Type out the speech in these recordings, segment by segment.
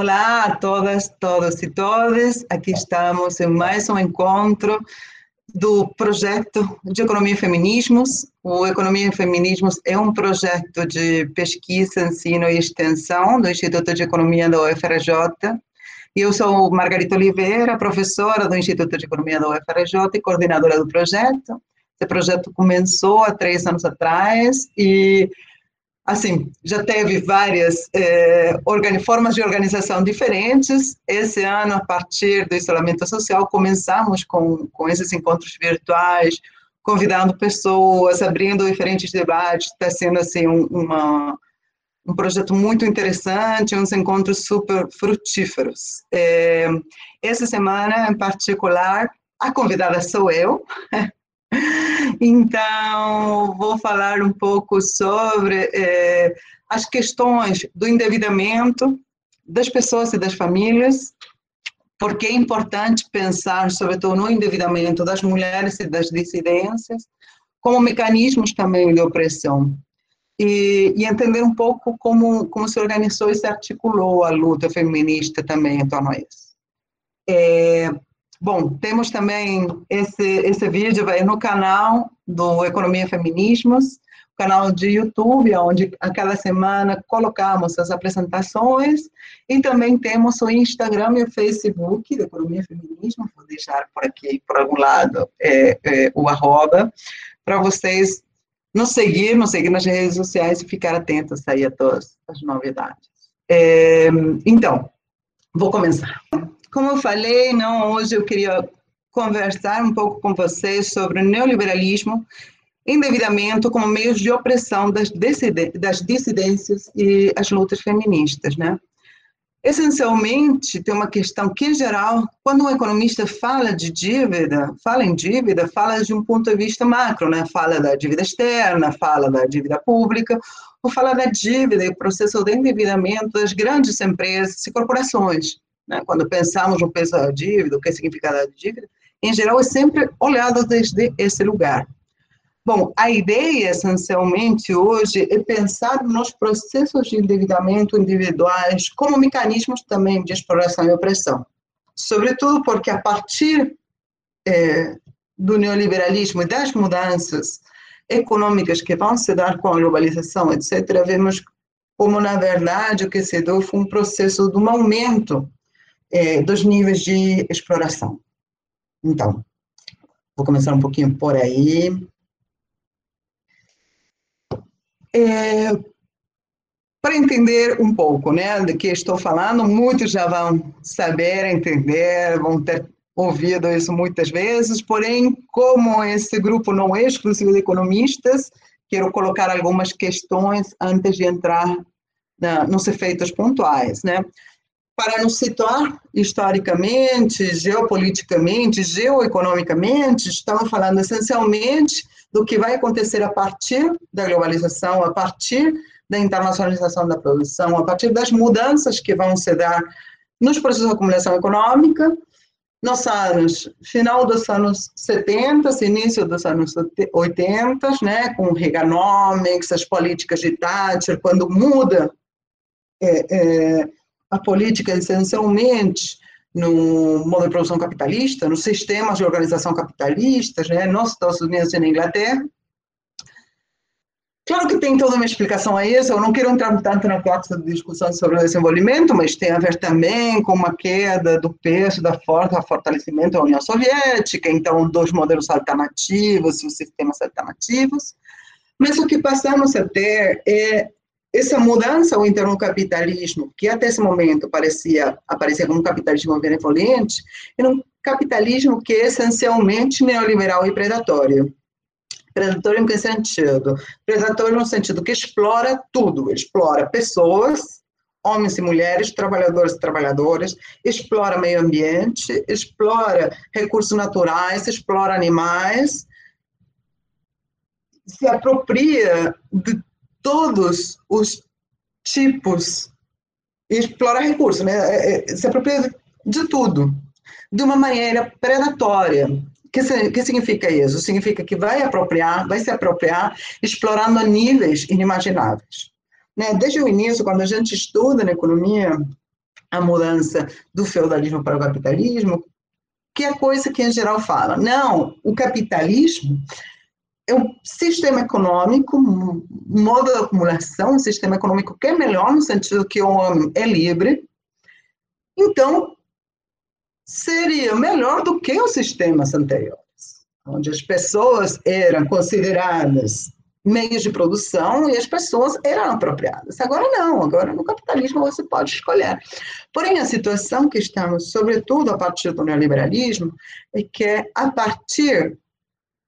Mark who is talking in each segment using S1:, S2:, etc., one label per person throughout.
S1: Olá a todas, todos e todas. Aqui estamos em mais um encontro do projeto de Economia e Feminismos. O Economia e Feminismos é um projeto de pesquisa, ensino e extensão do Instituto de Economia da UFRJ. Eu sou Margarita Oliveira, professora do Instituto de Economia da UFRJ e coordenadora do projeto. Esse projeto começou há três anos atrás e assim, já teve várias é, formas de organização diferentes. Esse ano, a partir do isolamento social, começamos com, com esses encontros virtuais, convidando pessoas, abrindo diferentes debates. Está sendo, assim, um, uma, um projeto muito interessante, uns encontros super frutíferos. É, essa semana, em particular, a convidada sou eu, Então, vou falar um pouco sobre eh, as questões do endividamento das pessoas e das famílias, porque é importante pensar, sobretudo, no endividamento das mulheres e das dissidências, como mecanismos também de opressão. E, e, entender um pouco como, como se organizou e se articulou a luta feminista também em torno a isso. É, Bom, temos também esse, esse vídeo vai no canal do Economia Feminismos, canal de YouTube, onde a cada semana colocamos as apresentações, e também temos o Instagram e o Facebook do Economia e Feminismo, vou deixar por aqui, por algum lado, é, é, o arroba, para vocês nos seguir, nos seguir nas redes sociais e ficar atentos aí a todas as novidades. É, então, vou começar. Como eu falei, não, hoje eu queria conversar um pouco com vocês sobre o neoliberalismo, endividamento como meios de opressão das, das dissidências e as lutas feministas, né? Essencialmente, tem uma questão que, em geral, quando um economista fala de dívida, fala em dívida, fala de um ponto de vista macro, né? Fala da dívida externa, fala da dívida pública, ou fala da dívida e processo de endividamento das grandes empresas e corporações. Né? Quando pensamos no peso da dívida, o que significa a dívida, em geral é sempre olhado desde esse lugar. Bom, a ideia, essencialmente, hoje é pensar nos processos de endividamento individuais como mecanismos também de exploração e opressão. Sobretudo porque, a partir é, do neoliberalismo e das mudanças econômicas que vão se dar com a globalização, etc., vemos como, na verdade, o que se deu foi um processo de um aumento é, dos níveis de exploração. Então, vou começar um pouquinho por aí. É, para entender um pouco, né, do que estou falando, muitos já vão saber, entender, vão ter ouvido isso muitas vezes, porém, como esse grupo não é exclusivo de economistas, quero colocar algumas questões antes de entrar na, nos efeitos pontuais, né? Para nos situar historicamente, geopoliticamente, geoeconomicamente, estamos falando essencialmente do que vai acontecer a partir da globalização, a partir da internacionalização da produção, a partir das mudanças que vão se dar nos processos de acumulação econômica, nos anos, final dos anos 70, início dos anos 80, né, com Reaganomics, as políticas de Thatcher, quando muda é, é, a política essencialmente no modo de produção capitalista, nos sistemas de organização capitalistas, né, nos Estados Unidos e na Inglaterra. Claro que tem toda uma explicação a isso, eu não quero entrar tanto na classe de discussão sobre o desenvolvimento, mas tem a ver também com uma queda do peso da força, fortalecimento da União Soviética, então dos modelos alternativos e os sistemas alternativos. Mas o que passamos a ter é essa mudança ao interno capitalismo, que até esse momento parecia aparecer como um capitalismo benevolente, é um capitalismo que é essencialmente neoliberal e predatório. Predatório em que sentido? Predatório no sentido que explora tudo, explora pessoas, homens e mulheres, trabalhadores e trabalhadoras, explora meio ambiente, explora recursos naturais, explora animais, se apropria de todos os tipos e explora recursos, né? É, é, se apropria de tudo, de uma maneira predatória. O que, que significa isso? Significa que vai apropriar, vai se apropriar, explorando níveis inimagináveis. Né? Desde o início, quando a gente estuda na economia, a mudança do feudalismo para o capitalismo, que é coisa que em geral fala. Não, o capitalismo é um sistema econômico, um modo de acumulação, um sistema econômico que é melhor no sentido que o homem é livre. Então, seria melhor do que os sistemas anteriores, onde as pessoas eram consideradas meios de produção e as pessoas eram apropriadas. Agora não, agora no capitalismo você pode escolher. Porém, a situação que estamos, sobretudo a partir do neoliberalismo, é que a partir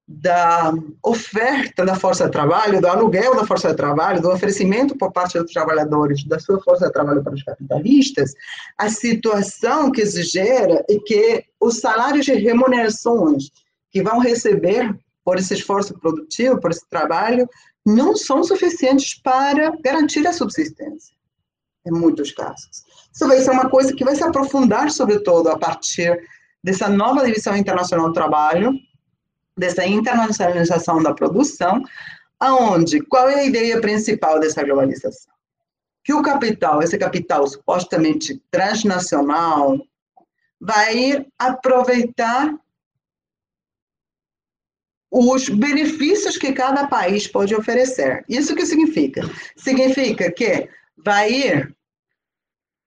S1: da oferta da força de trabalho, do aluguel da força de trabalho, do oferecimento por parte dos trabalhadores da sua força de trabalho para os capitalistas, a situação que se gera é que os salários de remunerações que vão receber por esse esforço produtivo, por esse trabalho, não são suficientes para garantir a subsistência, em muitos casos. Isso vai ser uma coisa que vai se aprofundar, sobretudo, a partir dessa nova divisão internacional do trabalho, dessa internacionalização da produção, aonde, qual é a ideia principal dessa globalização? Que o capital, esse capital supostamente transnacional, vai aproveitar os benefícios que cada país pode oferecer. Isso que significa? Significa que vai ir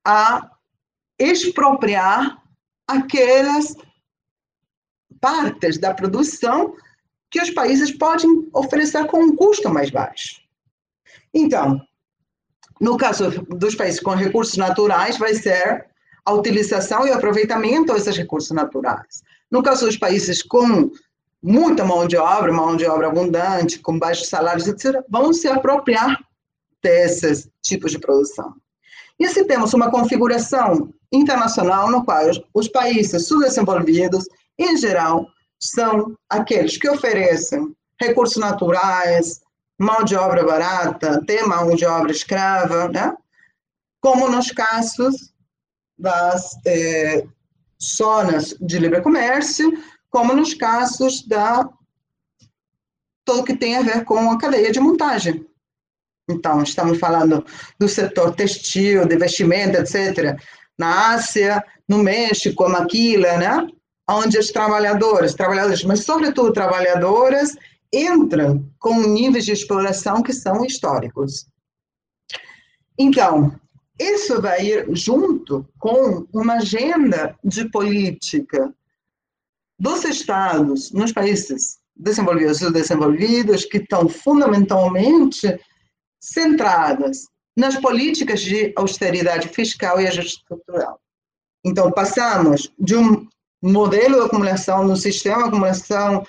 S1: a expropriar aquelas partes da produção que os países podem oferecer com um custo mais baixo. Então, no caso dos países com recursos naturais, vai ser a utilização e aproveitamento desses recursos naturais. No caso dos países com muita mão de obra, mão de obra abundante, com baixos salários, etc., vão se apropriar desses tipos de produção. E se temos uma configuração internacional no qual os países subdesenvolvidos, em geral, são aqueles que oferecem recursos naturais, mão de obra barata, até mão de obra escrava, né? como nos casos das eh, zonas de livre comércio, como nos casos da tudo que tem a ver com a cadeia de montagem. Então, estamos falando do setor textil, de vestimenta, etc. Na Ásia, no México, Maquila, né? Onde os trabalhadores, trabalhadores, mas sobretudo trabalhadoras, entram com níveis de exploração que são históricos. Então, isso vai ir junto com uma agenda de política dos estados nos países desenvolvidos e desenvolvidos que estão fundamentalmente centradas nas políticas de austeridade fiscal e ajuste estrutural. Então, passamos de um modelo de acumulação, no sistema de acumulação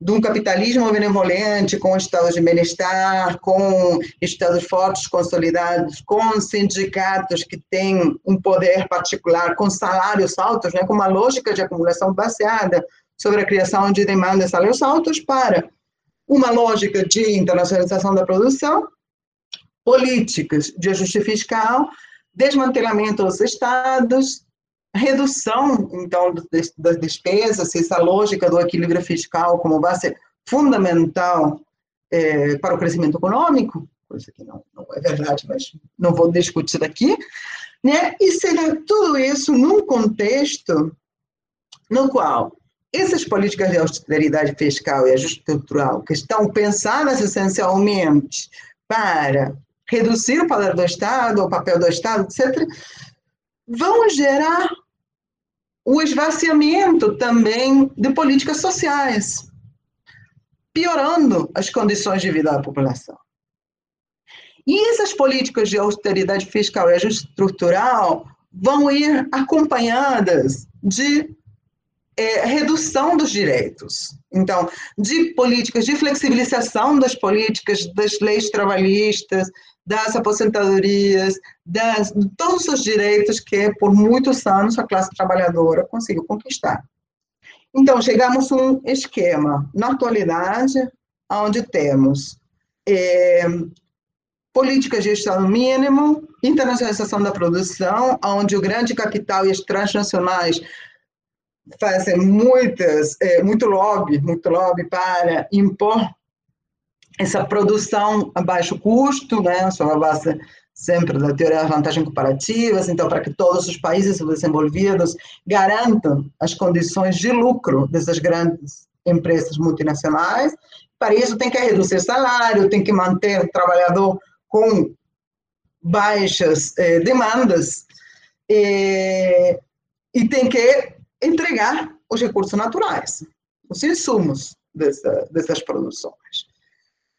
S1: de um capitalismo benevolente, com estados de bem-estar, com estados fortes, consolidados, com sindicatos que têm um poder particular, com salários altos, né, com uma lógica de acumulação baseada sobre a criação de demandas de salários altos, para uma lógica de internacionalização da produção, políticas de ajuste fiscal, desmantelamento dos estados, redução, então, das despesas, essa lógica do equilíbrio fiscal como base fundamental é, para o crescimento econômico, coisa que não, não, é verdade, mas não vou discutir aqui, né? e será tudo isso num contexto no qual essas políticas de austeridade fiscal e ajuste estrutural, que estão pensadas essencialmente para reduzir o poder do Estado, o papel do Estado, etc., vão gerar o esvaziamento também de políticas sociais, piorando as condições de vida da população. E essas políticas de austeridade fiscal e ajuste estrutural vão ir acompanhadas de é, redução dos direitos. Então, de políticas de flexibilização das políticas, das leis trabalhistas, das aposentadorias, das, de todos os direitos que por muitos anos a classe trabalhadora conseguiu conquistar. Então, chegamos a um esquema, na atualidade, onde temos é, políticas de Estado mínimo, internacionalização da produção, onde o grande capital e as transnacionais fazem muitas, é, muito lobby, muito lobby para impor essa produção a baixo custo, né, sobre a base sempre da teoria das vantagens comparativas, então, para que todos os países desenvolvidos garantam as condições de lucro dessas grandes empresas multinacionais, para isso tem que reduzir salário, tem que manter o trabalhador com baixas eh, demandas, eh, e tem que entregar os recursos naturais, os insumos dessa, dessas produções.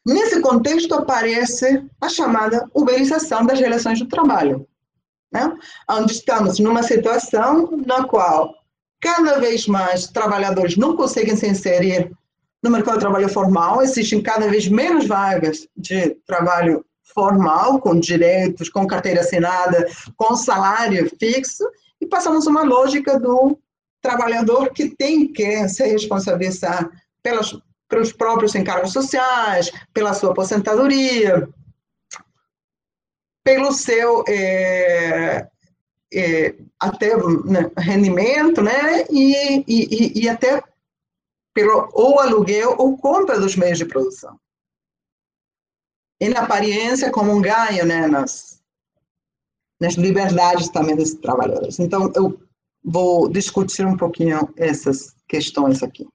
S1: Nesse contexto aparece a chamada uberização das relações de trabalho, né? onde estamos numa situação na qual cada vez mais trabalhadores não conseguem se inserir no mercado de trabalho formal, existem cada vez menos vagas de trabalho formal, com direitos, com carteira assinada, com salário fixo, e passamos uma lógica do trabalhador que tem que se responsabilizar pelas, pelos próprios encargos sociais, pela sua aposentadoria, pelo seu é, é, até né, rendimento, né, e, e, e até pelo ou aluguel ou compra dos meios de produção. E na aparência como um ganho, né, nas, nas liberdades também dos trabalhadores. Então, eu vou discutir um pouquinho essas questões aqui.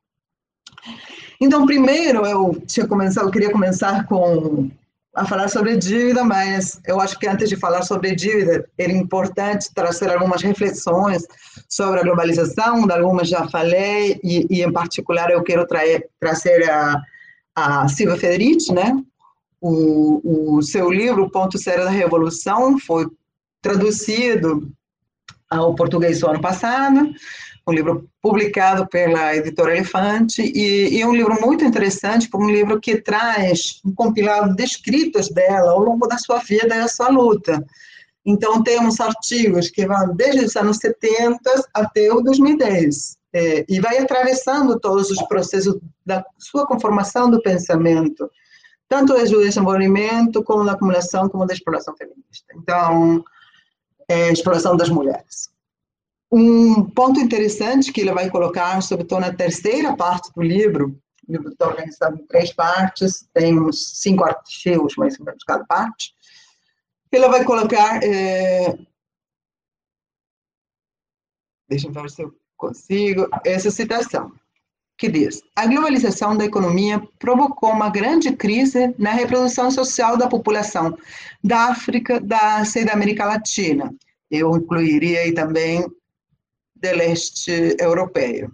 S1: Então, primeiro, eu tinha começado, eu queria começar com a falar sobre dívida, mas eu acho que antes de falar sobre dívida, era importante trazer algumas reflexões sobre a globalização, de algumas já falei, e, e em particular eu quero trazer, trazer a, a Silvia Federici, né? O, o seu livro, O Ponto Zero da Revolução, foi traduzido ao português no ano passado, um livro publicado pela editora Elefante, e, e um livro muito interessante, um livro que traz um compilado de escritos dela ao longo da sua vida e da sua luta. Então, temos artigos que vão desde os anos 70 até o 2010, é, e vai atravessando todos os processos da sua conformação do pensamento, tanto desde o desenvolvimento, como da acumulação, como da exploração feminista. Então, é, exploração das mulheres. Um ponto interessante que ele vai colocar, sobretudo na terceira parte do livro, o livro está organizado em três partes, tem uns cinco artigos, mais ou menos, cada parte, ele vai colocar, é... deixa eu ver se eu consigo, essa citação, que diz, a globalização da economia provocou uma grande crise na reprodução social da população da África, da Ásia e da América Latina. Eu incluiria aí também do leste europeu.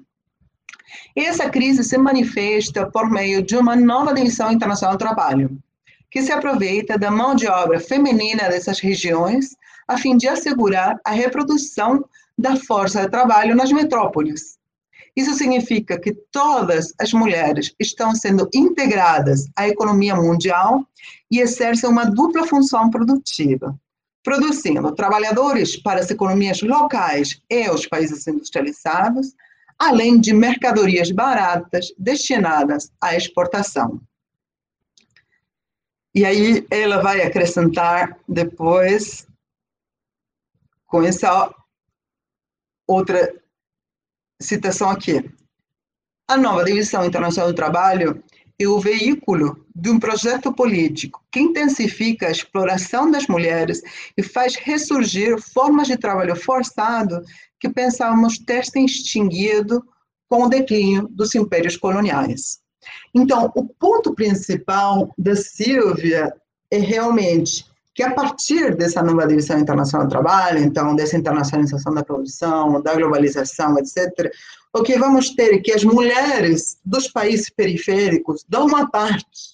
S1: Essa crise se manifesta por meio de uma nova divisão internacional do trabalho, que se aproveita da mão de obra feminina dessas regiões a fim de assegurar a reprodução da força de trabalho nas metrópoles. Isso significa que todas as mulheres estão sendo integradas à economia mundial e exercem uma dupla função produtiva produzindo trabalhadores para as economias locais e os países industrializados, além de mercadorias baratas destinadas à exportação. E aí ela vai acrescentar depois, com essa outra citação aqui. A nova divisão internacional do trabalho é o veículo de um projeto político que intensifica a exploração das mulheres e faz ressurgir formas de trabalho forçado que pensávamos ter se extinguido com o declínio dos impérios coloniais. Então, o ponto principal da Silvia é realmente que a partir dessa nova divisão internacional do trabalho, então dessa internacionalização da produção, da globalização, etc., o que vamos ter é que as mulheres dos países periféricos, de uma parte,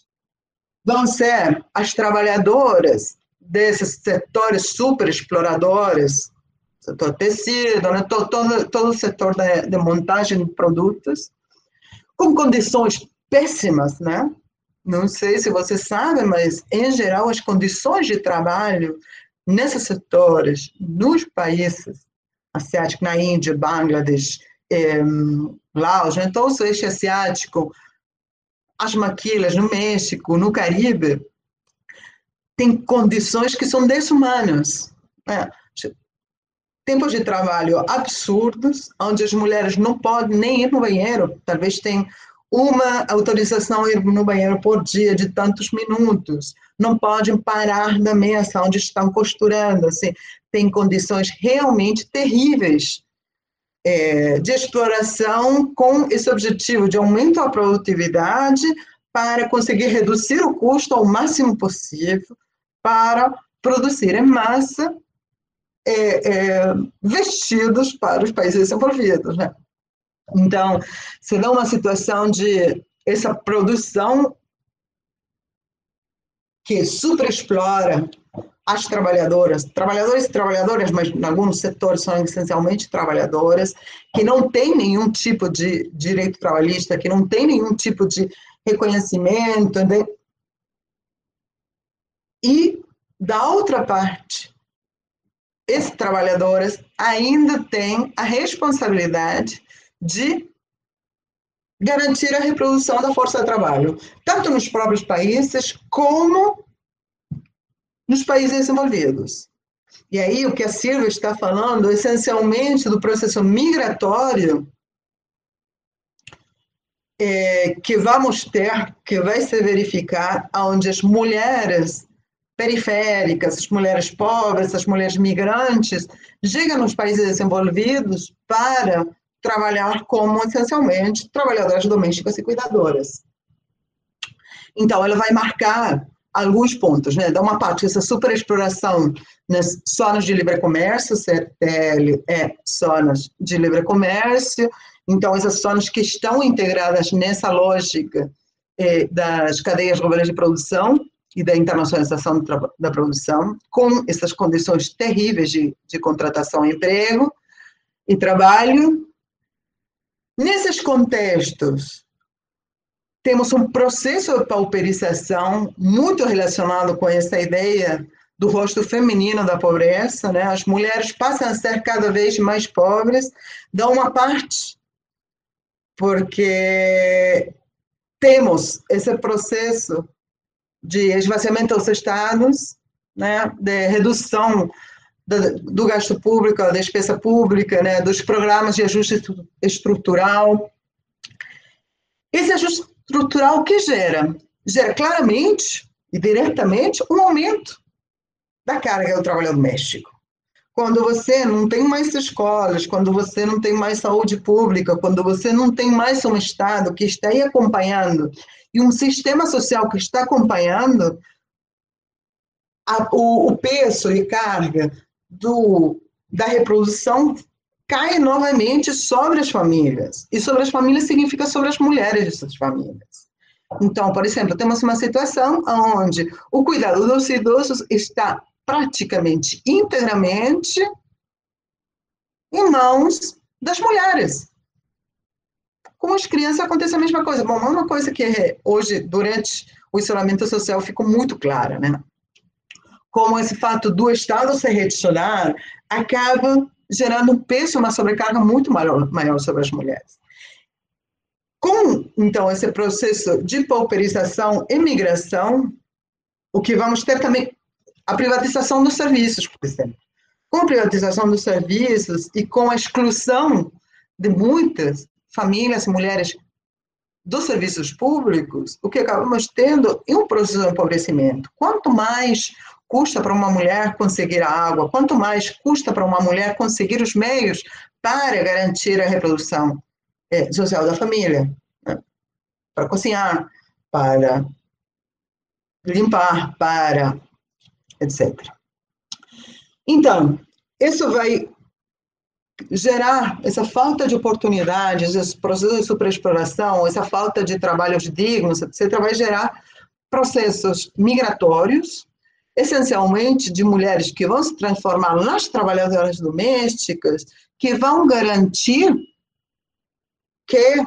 S1: vão ser as trabalhadoras desses setores super exploradores, setor tecido, né, todo, todo, todo o setor de, de montagem de produtos, com condições péssimas, né? Não sei se você sabe, mas em geral as condições de trabalho nesses setores, nos países asiáticos, na Índia, Bangladesh, eh, Laos, todo o Sudeste Asiático, as maquilas no México, no Caribe, tem condições que são desumanas. Né? Tempos de trabalho absurdos, onde as mulheres não podem nem ir no banheiro, talvez tenham uma autorização ir no banheiro por dia de tantos minutos, não podem parar da mesa onde estão costurando, assim, tem condições realmente terríveis é, de exploração com esse objetivo de aumento da produtividade para conseguir reduzir o custo ao máximo possível para produzir em massa é, é, vestidos para os países desenvolvidos, né? Então, se dá uma situação de essa produção que superexplora as trabalhadoras, trabalhadores e trabalhadoras, mas em alguns setores são essencialmente trabalhadoras, que não têm nenhum tipo de direito trabalhista, que não têm nenhum tipo de reconhecimento. Né? E, da outra parte, esses trabalhadoras ainda têm a responsabilidade de garantir a reprodução da força de trabalho, tanto nos próprios países como nos países desenvolvidos. E aí, o que a Silvia está falando, essencialmente, do processo migratório, é, que vamos ter, que vai se verificar, onde as mulheres periféricas, as mulheres pobres, as mulheres migrantes, chegam nos países desenvolvidos para trabalhar como, essencialmente, trabalhadoras domésticas e cuidadoras. Então, ela vai marcar alguns pontos, né? Da uma parte, essa superexploração nas zonas de livre comércio, CTL é zonas de livre comércio, então essas zonas que estão integradas nessa lógica eh, das cadeias globais de produção e da internacionalização da produção, com essas condições terríveis de, de contratação e emprego e trabalho, Nesses contextos, temos um processo de pauperização muito relacionado com essa ideia do rosto feminino da pobreza, né? As mulheres passam a ser cada vez mais pobres, da uma parte, porque temos esse processo de esvaziamento dos estados, né? De redução do gasto público, da despesa pública, né, dos programas de ajuste estrutural. Esse ajuste estrutural que gera? Gera claramente e diretamente um aumento da carga do trabalho doméstico. Quando você não tem mais escolas, quando você não tem mais saúde pública, quando você não tem mais um Estado que está aí acompanhando e um sistema social que está acompanhando, a, o, o peso e carga do, da reprodução cai novamente sobre as famílias. E sobre as famílias significa sobre as mulheres dessas famílias. Então, por exemplo, temos uma situação onde o cuidado dos idosos está praticamente integramente em mãos das mulheres. Com as crianças acontece a mesma coisa. Bom, uma coisa que hoje, durante o isolamento social, ficou muito clara, né? como esse fato do Estado se redicionar acaba gerando um peso, uma sobrecarga muito maior, maior sobre as mulheres. Com, então, esse processo de pauperização e migração, o que vamos ter também a privatização dos serviços, por exemplo. Com a privatização dos serviços e com a exclusão de muitas famílias, mulheres dos serviços públicos, o que acabamos tendo é um processo de empobrecimento. Quanto mais custa para uma mulher conseguir a água, quanto mais custa para uma mulher conseguir os meios para garantir a reprodução é, social da família, né? para cozinhar, para limpar, para etc. Então, isso vai gerar essa falta de oportunidades, esse processo de superexploração, essa falta de trabalhos dignos, etc., vai gerar processos migratórios essencialmente de mulheres que vão se transformar nas trabalhadoras domésticas, que vão garantir que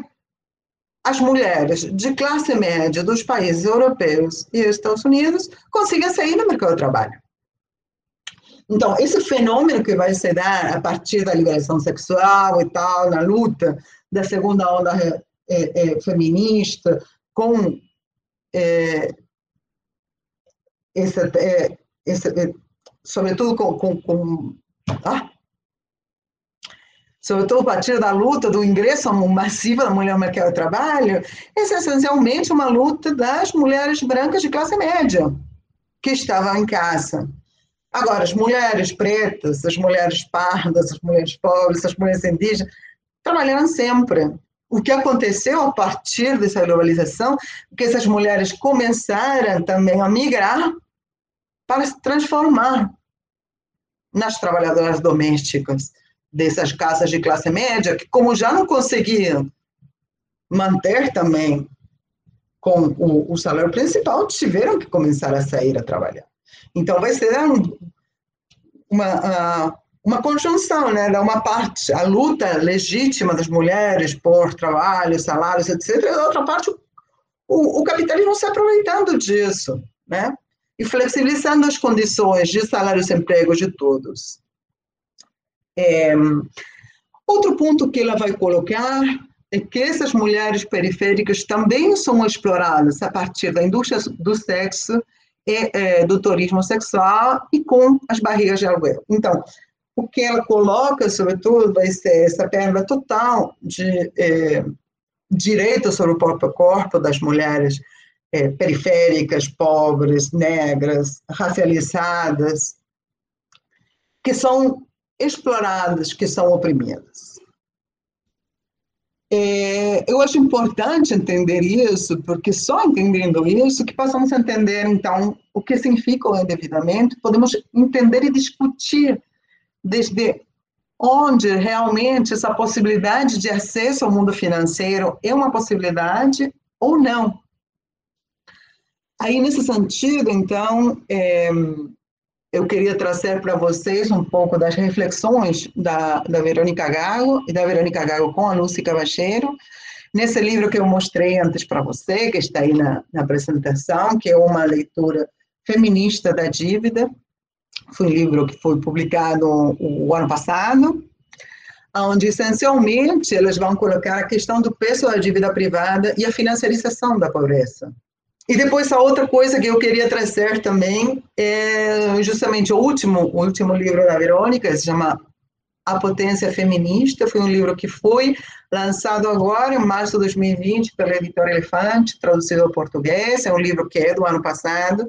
S1: as mulheres de classe média dos países europeus e Estados Unidos consigam sair no mercado de trabalho. Então, esse fenômeno que vai se dar a partir da liberação sexual e tal, na luta da segunda onda é, é, feminista, com é, esse, é, esse, é, sobretudo com, com, com ah, sobretudo a partir da luta do ingresso massivo da mulher no mercado de trabalho, é essencialmente uma luta das mulheres brancas de classe média, que estavam em casa. Agora, as mulheres pretas, as mulheres pardas, as mulheres pobres, as mulheres indígenas, trabalharam sempre. O que aconteceu a partir dessa globalização, que essas mulheres começaram também a migrar para se transformar nas trabalhadoras domésticas dessas casas de classe média, que como já não conseguiam manter também com o, o salário principal, tiveram que começar a sair a trabalhar. Então, vai ser uma, uma conjunção, né? Da uma parte, a luta legítima das mulheres por trabalho, salários, etc., e da outra parte, o, o capitalismo se aproveitando disso, né? E flexibilizando as condições de salários e empregos de todos. É, outro ponto que ela vai colocar é que essas mulheres periféricas também são exploradas a partir da indústria do sexo e é, do turismo sexual e com as barrigas de aluguel. Então, o que ela coloca, sobretudo, vai ser essa perda total de é, direito sobre o próprio corpo das mulheres é, periféricas, pobres, negras, racializadas, que são exploradas, que são oprimidas. É, eu acho importante entender isso, porque só entendendo isso que passamos a entender, então, o que significa o endividamento, podemos entender e discutir desde onde realmente essa possibilidade de acesso ao mundo financeiro é uma possibilidade ou não. Aí, nesse sentido, então, é, eu queria trazer para vocês um pouco das reflexões da, da Verônica Gago e da Verônica Gago com a Lúcia Cavacheiro, nesse livro que eu mostrei antes para você, que está aí na, na apresentação, que é uma leitura feminista da dívida, foi um livro que foi publicado o, ano passado, onde essencialmente elas vão colocar a questão do peso da dívida privada e a financiarização da pobreza. E depois a outra coisa que eu queria trazer também é justamente o último, o último livro da Verônica, se chama A Potência Feminista, foi um livro que foi lançado agora, em março de 2020, pela editora Elefante, traduzido ao português, é um livro que é do ano passado,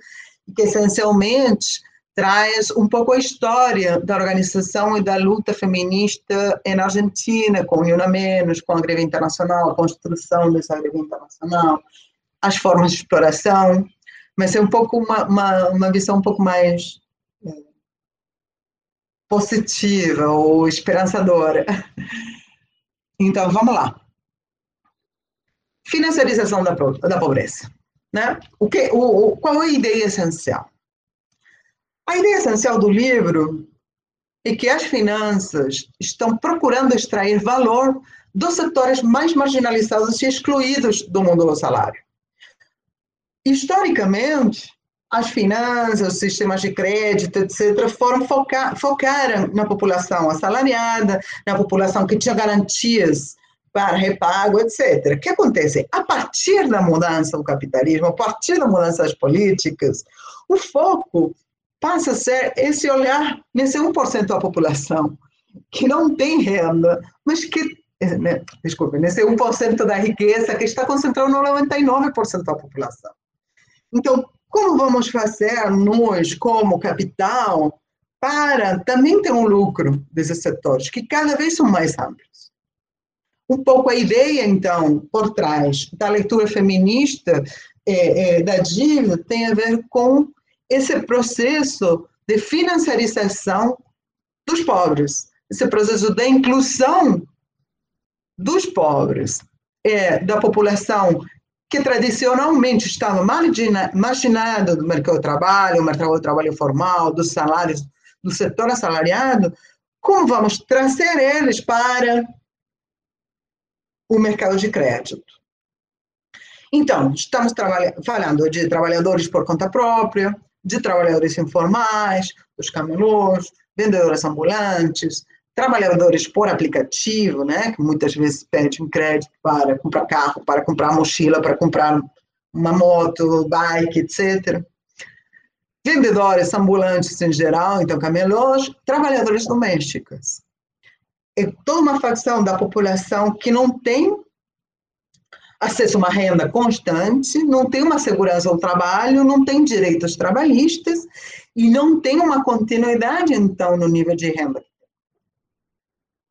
S1: que essencialmente traz um pouco a história da organização e da luta feminista na Argentina, com o União Menos, com a greve internacional, a construção dessa greve internacional, as formas de exploração, mas é um pouco uma, uma, uma visão um pouco mais é, positiva ou esperançadora. Então, vamos lá. Financiarização da, da pobreza. Né? O que, o, o, qual é a ideia essencial? A ideia essencial do livro é que as finanças estão procurando extrair valor dos setores mais marginalizados e excluídos do mundo do salário. Historicamente, as finanças, os sistemas de crédito, etc., foram focar, focaram na população assalariada, na população que tinha garantias para repago, etc. O que acontece? A partir da mudança do capitalismo, a partir da mudança das políticas, o foco passa a ser esse olhar nesse 1% da população que não tem renda, mas que, né, desculpe, nesse 1% da riqueza que está concentrado no 99% da população. Então, como vamos fazer nós, como capital, para também ter um lucro desses setores, que cada vez são mais amplos? Um pouco a ideia, então, por trás da leitura feminista é, é, da dívida tem a ver com esse processo de financiarização dos pobres, esse processo de inclusão dos pobres, é, da população que tradicionalmente estava marginado do mercado de trabalho, do mercado de trabalho formal, dos salários, do setor assalariado, como vamos trazer eles para o mercado de crédito? Então, estamos falando de trabalhadores por conta própria, de trabalhadores informais, dos camelôs, vendedores ambulantes, trabalhadores por aplicativo, né, que muitas vezes pedem crédito para comprar carro, para comprar mochila, para comprar uma moto, bike, etc. Vendedores ambulantes em geral, então camelôs, trabalhadores domésticos. é toda uma facção da população que não tem acesso a uma renda constante, não tem uma segurança ao trabalho, não tem direitos trabalhistas e não tem uma continuidade, então, no nível de renda.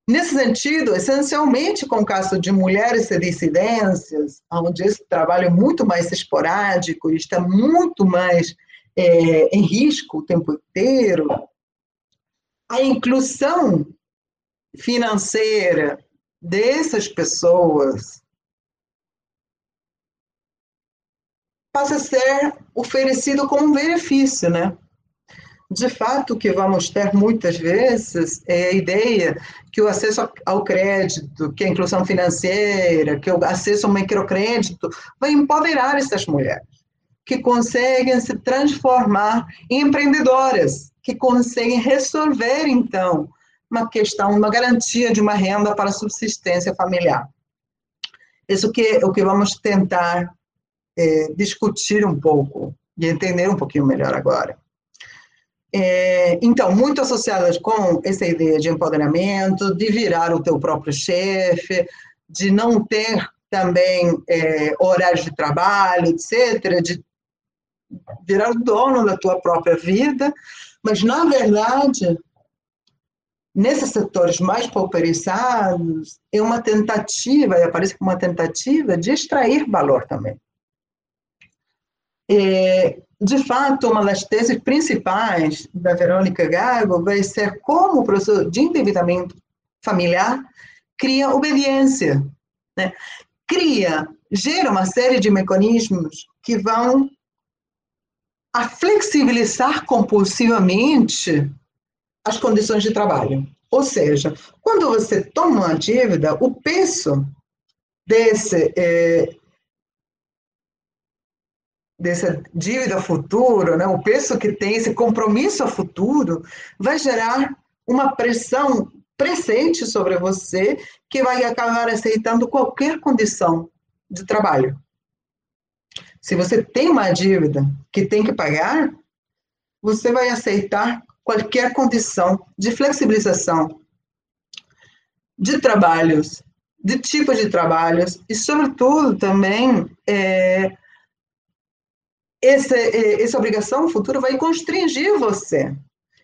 S1: Nesse sentido, essencialmente com o caso de mulheres e dissidências, onde esse trabalho é muito mais esporádico e está muito mais é, em risco o tempo inteiro, a inclusão financeira dessas pessoas passa a ser oferecido como um benefício, né? De fato, o que vamos ter muitas vezes é a ideia que o acesso ao crédito, que a inclusão financeira, que o acesso ao microcrédito vai empoderar essas mulheres, que conseguem se transformar em empreendedoras, que conseguem resolver, então, uma questão, uma garantia de uma renda para a subsistência familiar. Isso que é o que vamos tentar é, discutir um pouco e entender um pouquinho melhor agora. É, então, muito associadas com essa ideia de empoderamento, de virar o teu próprio chefe, de não ter também é, horários de trabalho, etc., de virar o dono da tua própria vida, mas, na verdade, nesses setores mais pauperizados, é uma tentativa, e aparece como uma tentativa de extrair valor também. É, de fato, uma das teses principais da Verônica Gago vai ser como o processo de endividamento familiar cria obediência, né? cria, gera uma série de mecanismos que vão a flexibilizar compulsivamente as condições de trabalho. Ou seja, quando você toma uma dívida, o peso desse, é, dessa dívida futura, né, o peso que tem esse compromisso futuro, vai gerar uma pressão presente sobre você que vai acabar aceitando qualquer condição de trabalho. Se você tem uma dívida que tem que pagar, você vai aceitar qualquer condição de flexibilização de trabalhos, de tipos de trabalhos e, sobretudo, também é, essa, é, essa obrigação futura vai constringir você.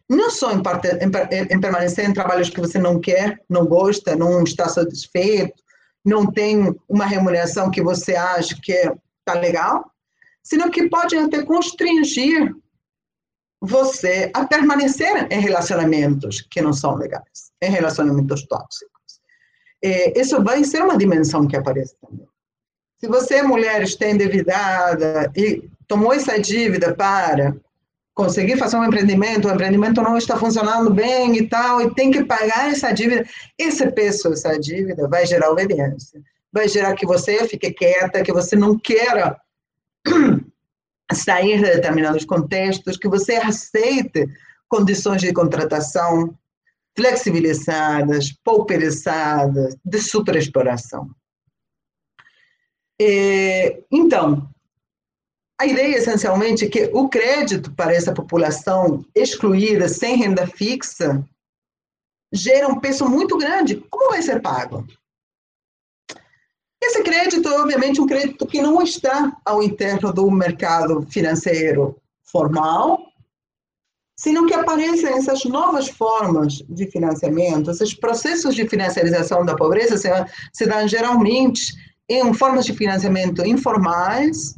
S1: Não só em, parte, em, em permanecer em trabalhos que você não quer, não gosta, não está satisfeito, não tem uma remuneração que você acha que está legal, sino que pode até constringir você a permanecer em relacionamentos que não são legais, em relacionamentos tóxicos. É, isso vai ser uma dimensão que aparece também. Se você, mulher, está endividada e tomou essa dívida para conseguir fazer um empreendimento, o empreendimento não está funcionando bem e tal, e tem que pagar essa dívida, esse peso, essa dívida, vai gerar obediência. Vai gerar que você fique quieta, que você não queira sair de determinados contextos, que você aceite condições de contratação flexibilizadas, pauperizadas, de superexploração. Então, a ideia essencialmente é que o crédito para essa população excluída, sem renda fixa, gera um peso muito grande. Como vai ser pago? Esse crédito, obviamente, é um crédito que não está ao interno do mercado financeiro formal, sino que aparecem essas novas formas de financiamento, esses processos de financiarização da pobreza se, se dão geralmente em formas de financiamento informais,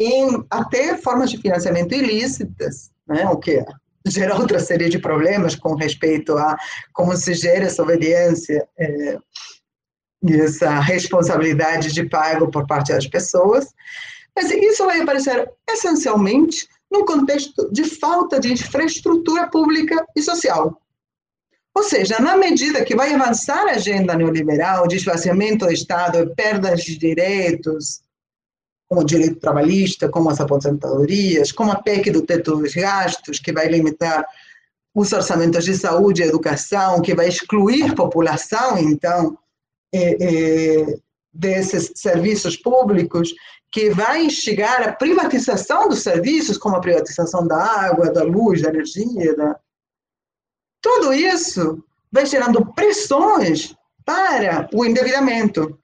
S1: em até formas de financiamento ilícitas, né, o que gera outra série de problemas com respeito a como se gera essa obediência é, e essa responsabilidade de pago por parte das pessoas. Mas isso vai aparecer essencialmente num contexto de falta de infraestrutura pública e social. Ou seja, na medida que vai avançar a agenda neoliberal de esvaziamento do Estado, perdas de direitos, como o direito trabalhista, como as aposentadorias, como a PEC do teto dos gastos, que vai limitar os orçamentos de saúde e educação, que vai excluir população, então, é, é, desses serviços públicos, que vai instigar a privatização dos serviços, como a privatização da água, da luz, da energia. Da... Tudo isso vai gerando pressões para o endividamento.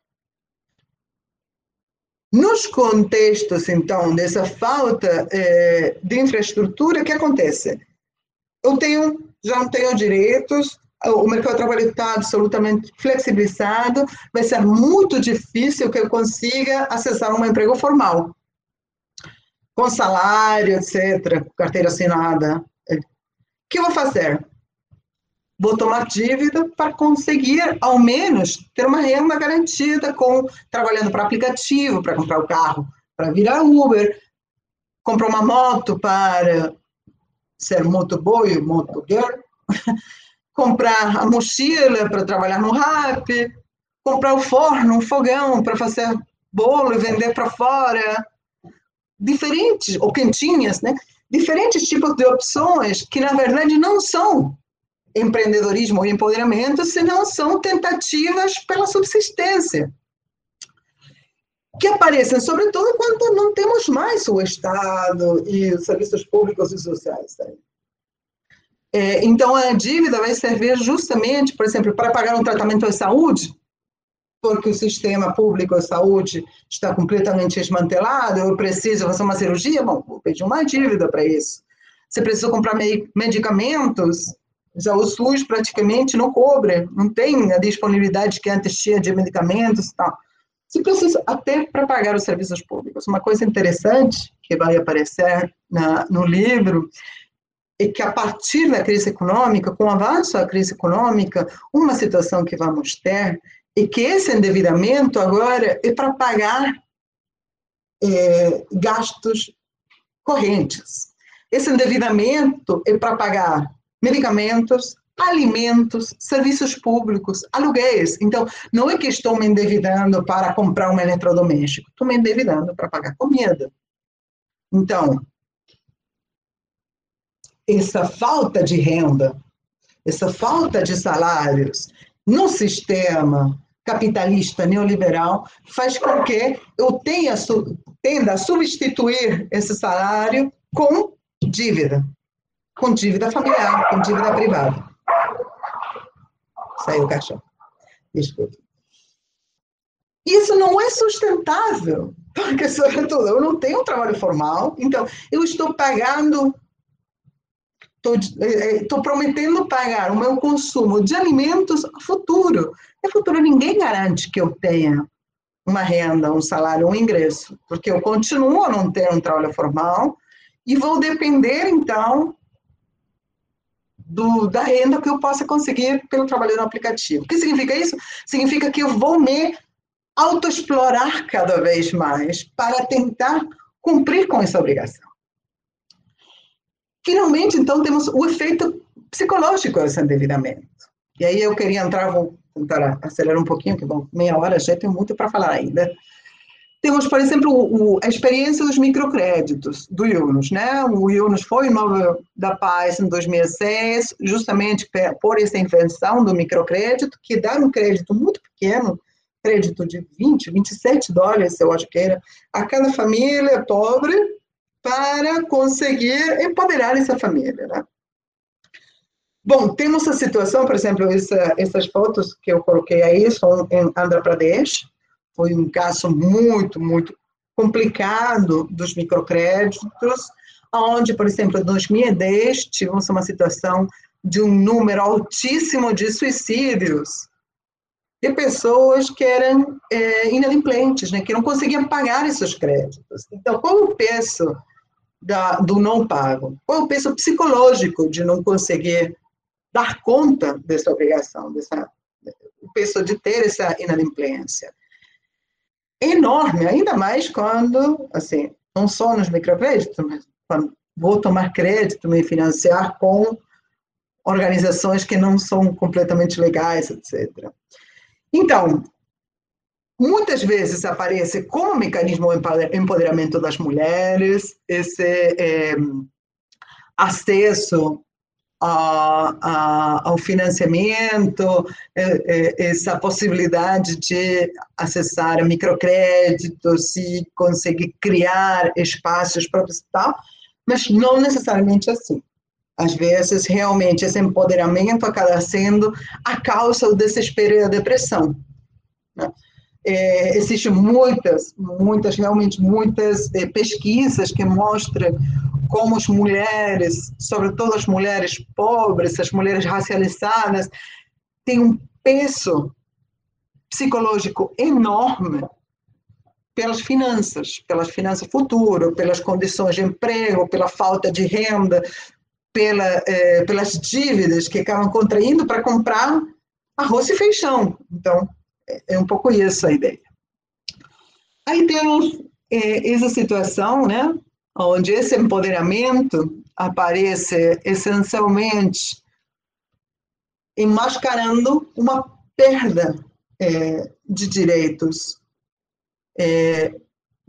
S1: Nos contextos, então, dessa falta é, de infraestrutura, o que acontece? Eu tenho, já não tenho direitos, o mercado de trabalho está absolutamente flexibilizado, vai ser muito difícil que eu consiga acessar um emprego formal, com salário, etc., carteira assinada. O que eu vou fazer? Vou tomar dívida para conseguir, ao menos, ter uma renda garantida com trabalhando para aplicativo, para comprar o carro, para virar Uber, comprar uma moto para ser motoboy, motogirl, comprar a mochila para trabalhar no rap, comprar o forno, um fogão para fazer bolo e vender para fora. Diferentes, ou quentinhas, né? Diferentes tipos de opções que, na verdade, não são empreendedorismo ou empoderamento, senão são tentativas pela subsistência. Que aparecem, sobretudo, quando não temos mais o Estado e os serviços públicos e sociais. Né? É, então, a dívida vai servir justamente, por exemplo, para pagar um tratamento de saúde, porque o sistema público de saúde está completamente desmantelado, eu preciso fazer uma cirurgia, bom, vou pedir uma dívida para isso. Você precisa comprar medicamentos, o SUS praticamente não cobre, não tem a disponibilidade que antes tinha de medicamentos e tal. Você precisa até para pagar os serviços públicos. Uma coisa interessante que vai aparecer na, no livro e que a partir da crise econômica, com o avanço da crise econômica, uma situação que vamos ter é que esse endividamento agora é para pagar é, gastos correntes. Esse endividamento é para pagar medicamentos, alimentos, serviços públicos, aluguéis. Então, não é que estou me endividando para comprar um eletrodoméstico, estou me endividando para pagar comida. Então, essa falta de renda, essa falta de salários no sistema capitalista neoliberal faz com que eu tenha, tenda a substituir esse salário com dívida, com dívida familiar, com dívida privada. Saiu o cachorro. Desculpa. Isso não é sustentável, porque, sobretudo, eu não tenho um trabalho formal, então eu estou pagando estou é, é, prometendo pagar o meu consumo de alimentos futuro. No futuro, ninguém garante que eu tenha uma renda, um salário, um ingresso, porque eu continuo a não ter um trabalho formal e vou depender, então, do, da renda que eu possa conseguir pelo trabalho no aplicativo. O que significa isso? Significa que eu vou me autoexplorar cada vez mais para tentar cumprir com essa obrigação. Finalmente, então, temos o efeito psicológico desse endividamento. E aí eu queria entrar, vou tentar acelerar um pouquinho, que bom, meia hora já tem muito para falar ainda. Temos, por exemplo, o, a experiência dos microcréditos do Yunus, né? O Yunus foi Nobel da Paz em 2006, justamente por essa invenção do microcrédito, que dá um crédito muito pequeno, crédito de 20, 27 dólares, eu acho que era, a cada família pobre, para conseguir empoderar essa família. Né? Bom, temos a situação, por exemplo, essa, essas fotos que eu coloquei aí são em Andhra Pradesh, foi um caso muito, muito complicado dos microcréditos, onde, por exemplo, em 2010 tivemos uma situação de um número altíssimo de suicídios de pessoas que eram é, inadimplentes, né, que não conseguiam pagar esses créditos. Então, qual o peso da, do não pago? Qual o peso psicológico de não conseguir dar conta dessa obrigação, dessa, o peso de ter essa inadimplência? Enorme, ainda mais quando, assim, não só nos microcréditos, mas quando vou tomar crédito, me financiar com organizações que não são completamente legais, etc. Então, muitas vezes aparece como mecanismo de empoderamento das mulheres, esse é, acesso a, a, ao financiamento, é, é, essa possibilidade de acessar microcréditos e conseguir criar espaços próprios e tal, mas não necessariamente assim. Às vezes, realmente, esse empoderamento acaba sendo a causa do desespero e da depressão. Né? É, existem muitas, muitas, realmente muitas é, pesquisas que mostram como as mulheres, sobretudo as mulheres pobres, as mulheres racializadas, têm um peso psicológico enorme pelas finanças, pelas finanças futuro, pelas condições de emprego, pela falta de renda, pela, eh, pelas dívidas que acabam contraindo para comprar arroz e feijão. Então, é, é um pouco isso a ideia. Aí temos eh, essa situação, né, onde esse empoderamento aparece essencialmente enmascarando uma perda é, de direitos. É,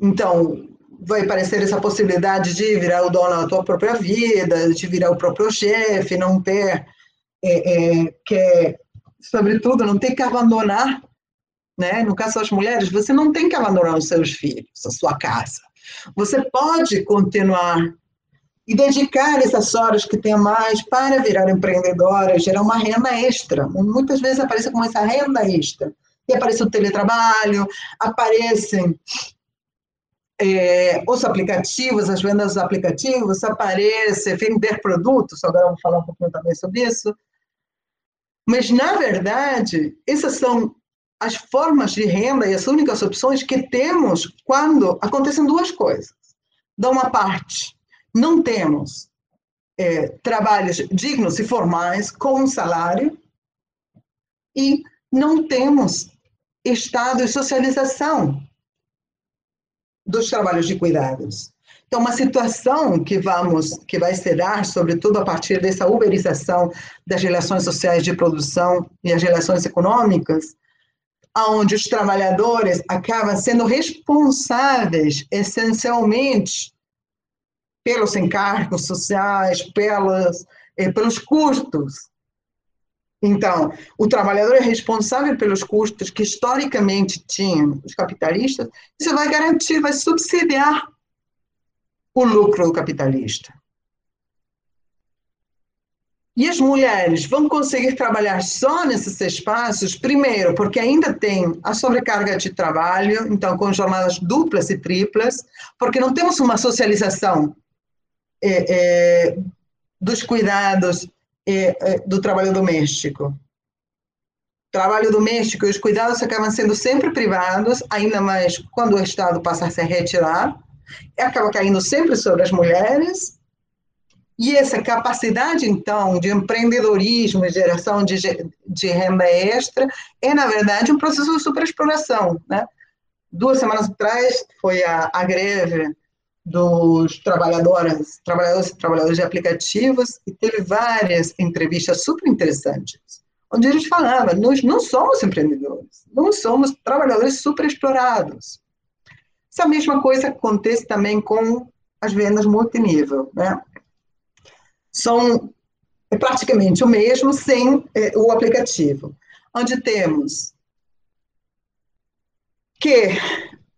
S1: então, vai aparecer essa possibilidade de virar o dono da tua própria vida, de virar o próprio chefe, não ter é, é, que, sobretudo, não ter que abandonar, né? No caso das mulheres, você não tem que abandonar os seus filhos, a sua casa. Você pode continuar e dedicar essas horas que tem mais para virar empreendedora, gerar uma renda extra. Muitas vezes aparece como essa renda extra. E aparece o teletrabalho, aparecem é, os aplicativos, as vendas dos aplicativos, aparece vender produtos, agora vamos falar um pouquinho também sobre isso. Mas, na verdade, essas são as formas de renda e as únicas opções que temos quando acontecem duas coisas. Da uma parte, não temos é, trabalhos dignos e formais com um salário e não temos estado e socialização dos trabalhos de cuidados. Então, uma situação que vamos, que vai se dar, sobretudo a partir dessa uberização das relações sociais de produção e as relações econômicas, onde os trabalhadores acabam sendo responsáveis essencialmente pelos encargos sociais, pelos, eh, pelos custos. Então, o trabalhador é responsável pelos custos que historicamente tinham os capitalistas, isso vai garantir, vai subsidiar o lucro do capitalista. E as mulheres vão conseguir trabalhar só nesses espaços, primeiro, porque ainda tem a sobrecarga de trabalho, então com jornadas duplas e triplas, porque não temos uma socialização é, é, dos cuidados é, do trabalho doméstico. Trabalho doméstico e os cuidados acabam sendo sempre privados, ainda mais quando o Estado passa a se retirar, acaba caindo sempre sobre as mulheres. E essa capacidade, então, de empreendedorismo e geração de, de renda extra é, na verdade, um processo de superexploração. Né? Duas semanas atrás foi a, a greve dos trabalhadores, trabalhadores e trabalhadoras de aplicativos e teve várias entrevistas super interessantes, onde a gente falava, nós não somos empreendedores, nós somos trabalhadores super explorados. Essa mesma coisa acontece também com as vendas multinível, né? São é praticamente o mesmo sem é, o aplicativo, onde temos que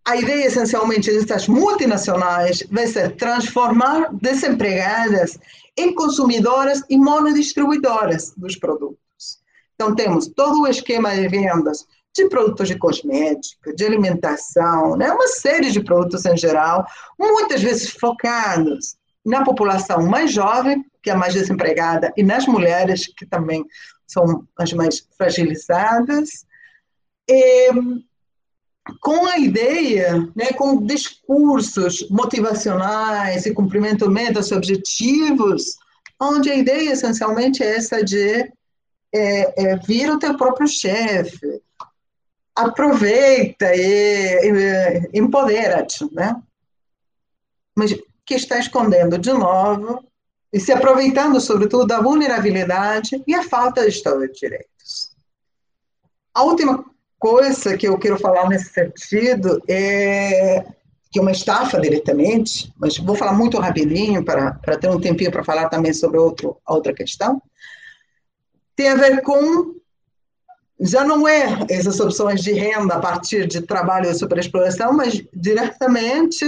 S1: a ideia essencialmente dessas multinacionais vai ser transformar desempregadas em consumidoras e monodistribuidoras dos produtos. Então, temos todo o esquema de vendas de produtos de cosmética, de alimentação, né? uma série de produtos em geral, muitas vezes focados na população mais jovem, que é mais desempregada, e nas mulheres, que também são as mais fragilizadas. E, com a ideia, né, com discursos motivacionais e cumprimento metas e objetivos, onde a ideia essencialmente é essa de é, é, vir o teu próprio chefe, aproveita e, e empodera-te, né? Mas que está escondendo de novo e se aproveitando, sobretudo, da vulnerabilidade e a falta de Estado de Direitos. A última coisa que eu quero falar nesse sentido é que é uma estafa diretamente, mas vou falar muito rapidinho para, para ter um tempinho para falar também sobre outro, outra questão, tem a ver com, já não é essas opções de renda a partir de trabalho e superexploração, mas diretamente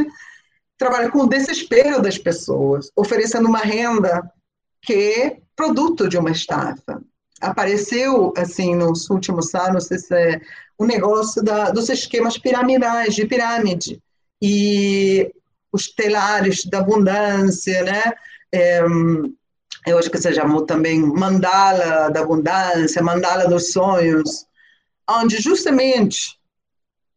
S1: trabalha com o desespero das pessoas, oferecendo uma renda que é produto de uma estafa. Apareceu, assim, nos últimos anos, esse, o negócio da, dos esquemas piramidais, de pirâmide, e os telares da abundância, né? É, eu acho que se chamou também mandala da abundância, mandala dos sonhos, onde justamente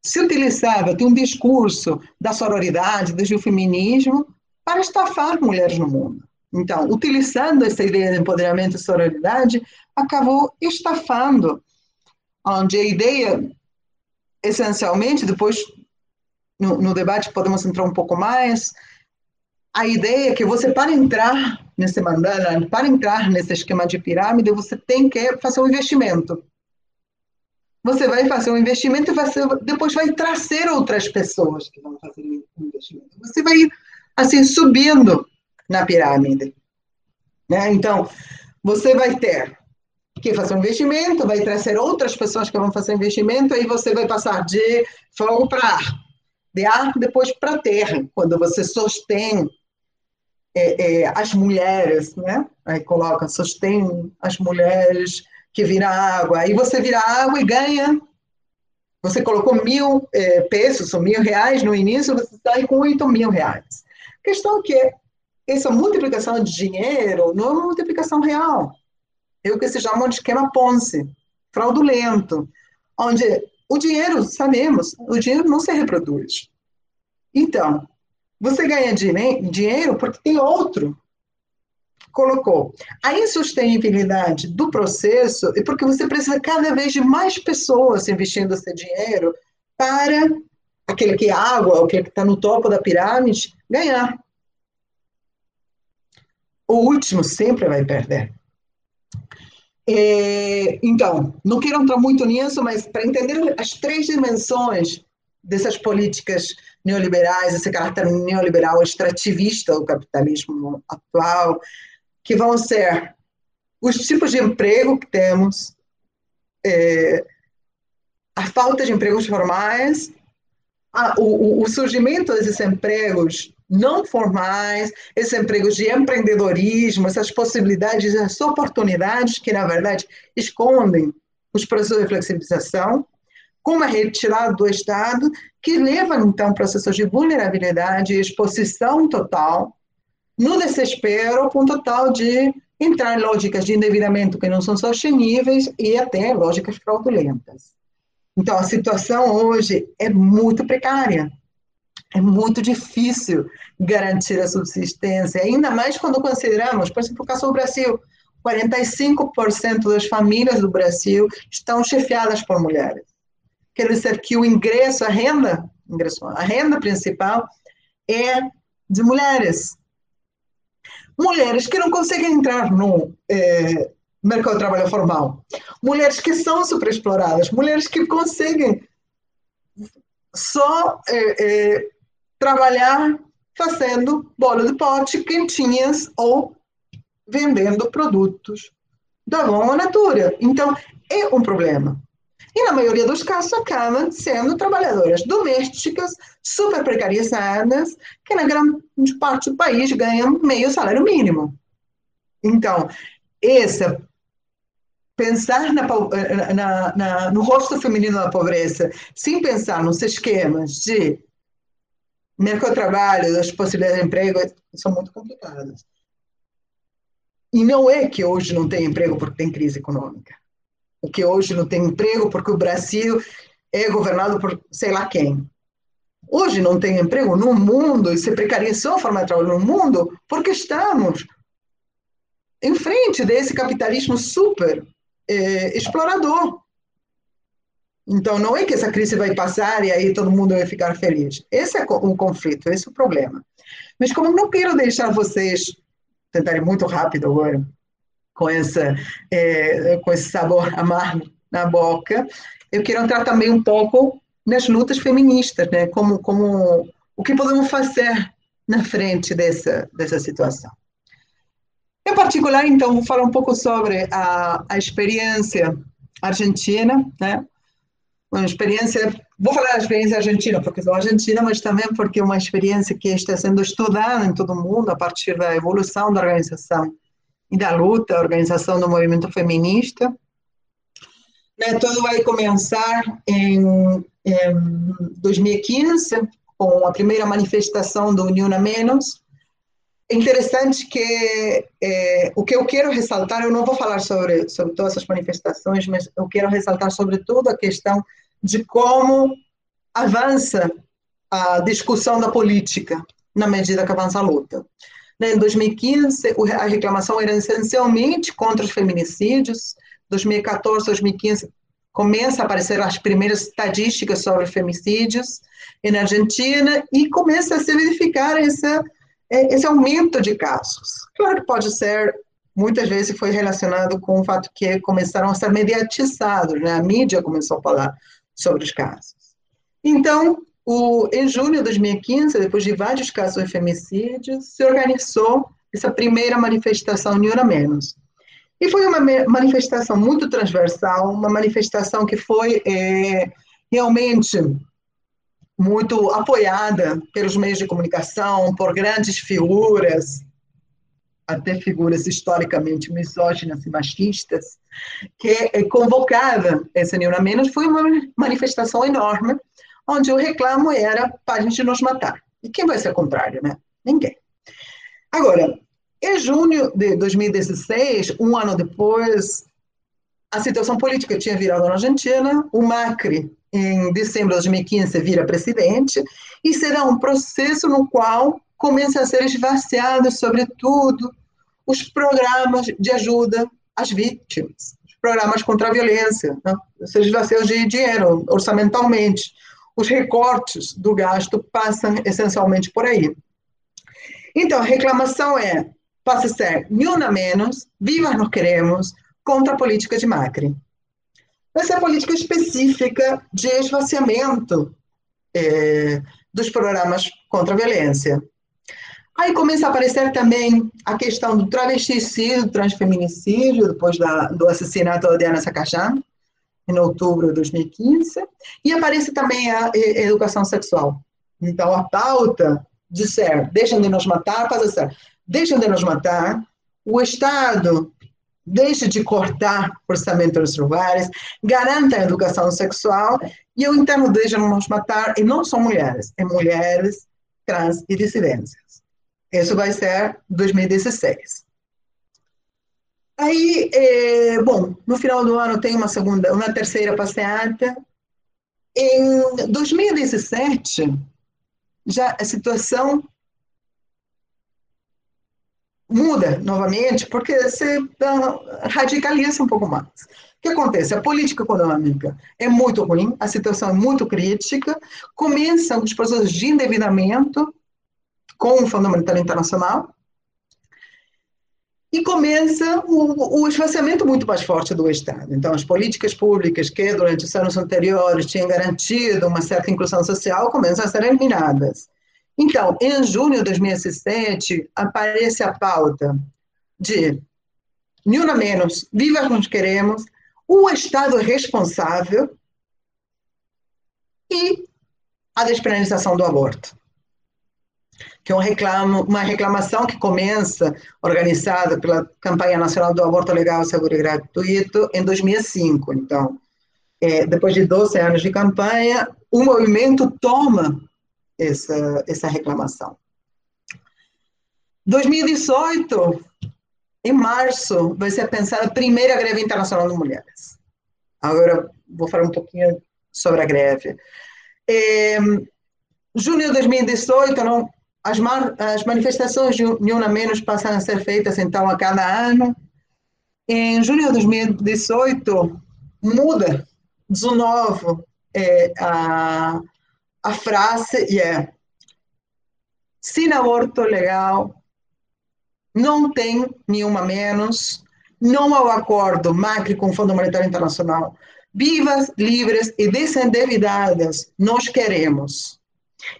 S1: se utilizava de um discurso da sororidade, do feminismo, para estafar mulheres no mundo. Então, utilizando essa ideia de empoderamento e sororidade, acabou estafando, onde a ideia, essencialmente, depois no, no debate podemos entrar um pouco mais, a ideia é que você, para entrar nesse mandala, para entrar nesse esquema de pirâmide, você tem que fazer um investimento. Você vai fazer um investimento e você, depois vai trazer outras pessoas que vão fazer um investimento. Você vai, assim, subindo na pirâmide. Né? Então, você vai ter que fazer um investimento, vai trazer outras pessoas que vão fazer investimento, aí você vai passar de fogo para ar, de ar depois para terra, quando você sostém é, é, as mulheres, né? Aí coloca, sostém as mulheres que viram água. Aí você vira água e ganha. Você colocou mil é, pesos ou mil reais no início, você sai com oito mil reais. A questão é que essa multiplicação de dinheiro não é uma multiplicação real. É o que se chama de esquema Ponzi, fraudulento, onde o dinheiro, sabemos, o dinheiro não se reproduz. Então, você ganha dinheiro porque tem outro colocou. A insustentabilidade do processo é porque você precisa cada vez de mais pessoas investindo seu dinheiro para aquele que é água, aquele que está no topo da pirâmide, ganhar. O último sempre vai perder. É, então, não quero entrar muito nisso, mas para entender as três dimensões dessas políticas neoliberais, esse caráter neoliberal extrativista do capitalismo atual, que vão ser os tipos de emprego que temos, é, a falta de empregos formais, a, o, o surgimento desses empregos não formais, esses empregos de empreendedorismo, essas possibilidades, essas oportunidades que, na verdade, escondem os processos de flexibilização, com uma retirada do Estado, que leva, então, processos de vulnerabilidade e exposição total, no desespero, com total de entrar em lógicas de endividamento que não são sosteníveis e até lógicas fraudulentas. Então, a situação hoje é muito precária. É muito difícil garantir a subsistência, ainda mais quando consideramos, por exemplo, o caso do Brasil, 45% das famílias do Brasil estão chefiadas por mulheres quer dizer que o ingresso, a renda, ingresso, a renda principal é de mulheres. Mulheres que não conseguem entrar no é, mercado de trabalho formal. Mulheres que são superexploradas. Mulheres que conseguem só é, é, trabalhar fazendo bolo de pote, quentinhas ou vendendo produtos da boa natura. Então, é um problema e, na maioria dos casos, acabam sendo trabalhadoras domésticas, super precarizadas, que na grande parte do país ganham meio salário mínimo. Então, pensar na, na, na, no rosto feminino da pobreza, sem pensar nos esquemas de mercado de trabalho, das possibilidades de emprego, são muito complicadas. E não é que hoje não tem emprego porque tem crise econômica que hoje não tem emprego porque o Brasil é governado por sei lá quem. Hoje não tem emprego no mundo e se precarizou a forma de trabalho no mundo porque estamos em frente desse capitalismo super é, explorador. Então, não é que essa crise vai passar e aí todo mundo vai ficar feliz. Esse é o conflito, esse é o problema. Mas como não quero deixar vocês tentarem muito rápido agora, com, essa, é, com esse sabor amargo na boca, eu quero entrar também um pouco nas lutas feministas, né? Como, como o que podemos fazer na frente dessa, dessa situação. Em particular, então, vou falar um pouco sobre a, a experiência argentina, né? Uma experiência, vou falar da experiência argentina, porque sou argentina, mas também porque é uma experiência que está sendo estudada em todo o mundo a partir da evolução da organização e da luta, a organização do movimento feminista. Né, tudo vai começar em, em 2015, com a primeira manifestação do União a Menos. É interessante que é, o que eu quero ressaltar, eu não vou falar sobre, sobre todas as manifestações, mas eu quero ressaltar sobretudo a questão de como avança a discussão da política na medida que avança a luta. Né, em 2015, a reclamação era essencialmente contra os feminicídios. 2014, 2015, começa a aparecer as primeiras estatísticas sobre femicídios na Argentina e começa a se verificar esse, esse aumento de casos. Claro que pode ser, muitas vezes foi relacionado com o fato que começaram a ser mediatizados, né? a mídia começou a falar sobre os casos. Então, o, em junho de 2015, depois de vários casos de femicídios, se organizou essa primeira manifestação Ni Una Menos. E foi uma manifestação muito transversal, uma manifestação que foi é, realmente muito apoiada pelos meios de comunicação, por grandes figuras, até figuras historicamente misóginas e machistas, que é convocada essa Ni Una Menos, foi uma manifestação enorme, onde o reclamo era para a gente nos matar. E quem vai ser contrário, né? Ninguém. Agora, em junho de 2016, um ano depois, a situação política tinha virado na Argentina, o Macri, em dezembro de 2015, vira presidente, e será um processo no qual começa a ser esvaziado, sobretudo, os programas de ajuda às vítimas, os programas contra a violência, né? esses esvazios de dinheiro, orçamentalmente os recortes do gasto passam essencialmente por aí. Então, a reclamação é, passa a ser nenhuma menos, vivas nós queremos, contra a política de Macri. Essa é a política específica de esvaziamento é, dos programas contra a violência. Aí começa a aparecer também a questão do travesticídio, transfeminicídio, depois da, do assassinato da Diana Sacajá, em outubro de 2015, e aparece também a, educação sexual. Então, a pauta de ser, deixem de nos matar, passa a ser, deixem de nos matar, o Estado deixe de cortar orçamento dos lugares, garanta a educação sexual, e o interno deixa de nos matar, e não são mulheres, é mulheres, trans e dissidências. Isso vai ser 2016. Aí, é, bom, no final do ano tem uma segunda, uma terceira passeata. Em 2017, já a situação muda novamente, porque se radicaliza um pouco mais. O que acontece? A política econômica é muito ruim, a situação é muito crítica, começam os processos de endividamento com o Fundo Monetário Internacional, e começa o, o esvaziamento muito mais forte do Estado. Então, as políticas públicas que durante os anos anteriores tinham garantido uma certa inclusão social começam a ser eliminadas. Então, em junho de 2017, aparece a pauta de nenhuma menos, vivas nós queremos, o Estado responsável e a despenalização do aborto que é um reclamo, uma reclamação que começa, organizada pela Campanha Nacional do Aborto Legal, Seguro e Gratuito, em 2005. Então, é, depois de 12 anos de campanha, o movimento toma essa, essa reclamação. 2018, em março, vai ser pensada a primeira greve internacional de mulheres. Agora, vou falar um pouquinho sobre a greve. É, junho de 2018, não, as, as manifestações de União Menos passam a ser feitas, então, a cada ano. Em junho de 2018, muda de novo é, a, a frase e é sem aborto legal, não tem nenhuma menos, não há acordo Macri com o Fundo Monetário Internacional. Vivas, livres e desendividadas, nós queremos.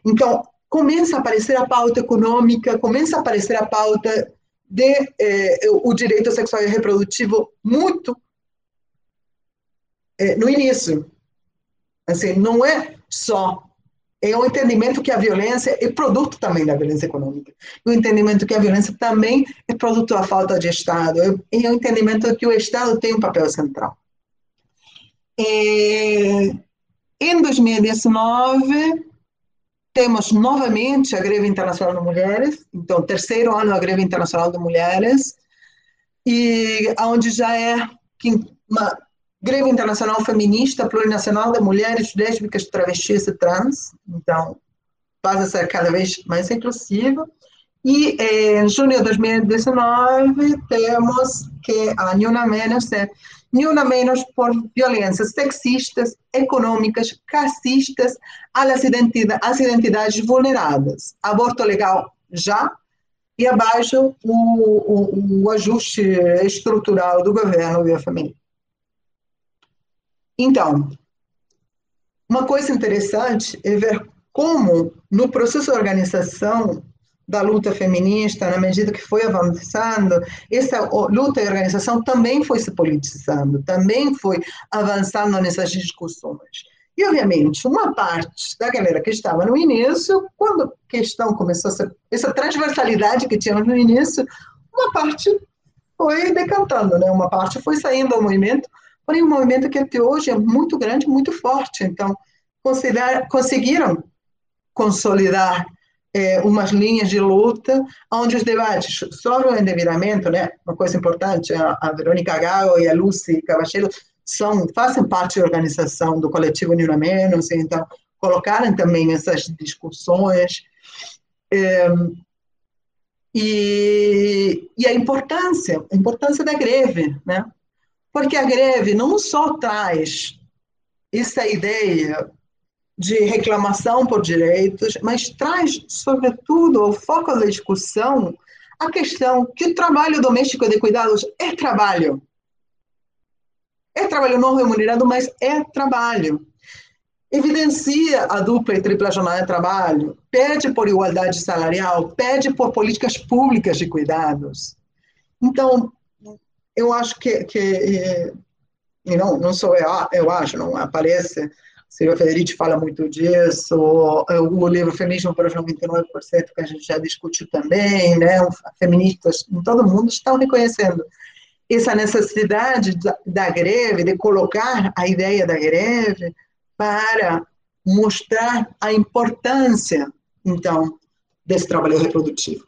S1: Então, começa a aparecer a pauta econômica, começa a aparecer a pauta de eh, o direito sexual e reprodutivo muito eh, no início. Assim, não é só é o entendimento que a violência é produto também da violência econômica. O entendimento que a violência também é é produto da falta de Estado, e o entendimento que o Estado tem um papel central. E, em 2019, temos novamente a Greve Internacional de Mulheres, então, terceiro ano da Greve Internacional de Mulheres, e onde já é uma greve internacional feminista plurinacional de mulheres lésbicas, travestis e trans, então passa a ser cada vez mais inclusiva. E em junho de 2019 temos que a Nuna Menos é Nuna Menos por violências sexistas, econômicas, racistas às identidades, identidades vulneradas. Aborto legal já, e abaixo o, o, o ajuste estrutural do governo e a família. Então, uma coisa interessante é ver como, no processo de organização da luta feminista, na medida que foi avançando, essa luta e organização também foi se politizando, também foi avançando nessas discussões. E, obviamente, uma parte da galera que estava no início, quando a questão começou a ser, essa transversalidade que tínhamos no início, uma parte foi decantando, né? uma parte foi saindo do movimento, porém um movimento que até hoje é muito grande, muito forte. Então, conseguiram consolidar é, umas linhas de luta onde os debates sobre o endividamento, né, uma coisa importante, a, a Verônica Gago e a Lucy Cavacheiro são, fazem parte da organização do coletivo Nina Menos, então colocaram também essas discussões. É, e, e, a importância, a importância da greve, né? Porque a greve não só traz essa ideia de reclamação por direitos, mas traz, sobretudo, o foco da discussão a questão que o trabalho doméstico de cuidados é trabalho. É trabalho não remunerado, mas é trabalho. Evidencia a dupla e tripla jornada de trabalho, pede por igualdade salarial, pede por políticas públicas de cuidados. Então, eu acho que, que eh, e não, não sou eu, eu acho, não aparece, Silvia Federici fala muito disso, o, livro Feminismo para os 99%, que a gente já discutiu também, né, feministas em todo mundo estão reconhecendo essa necessidade da, da greve, de colocar a ideia da greve para mostrar a importância, então, desse trabalho reprodutivo.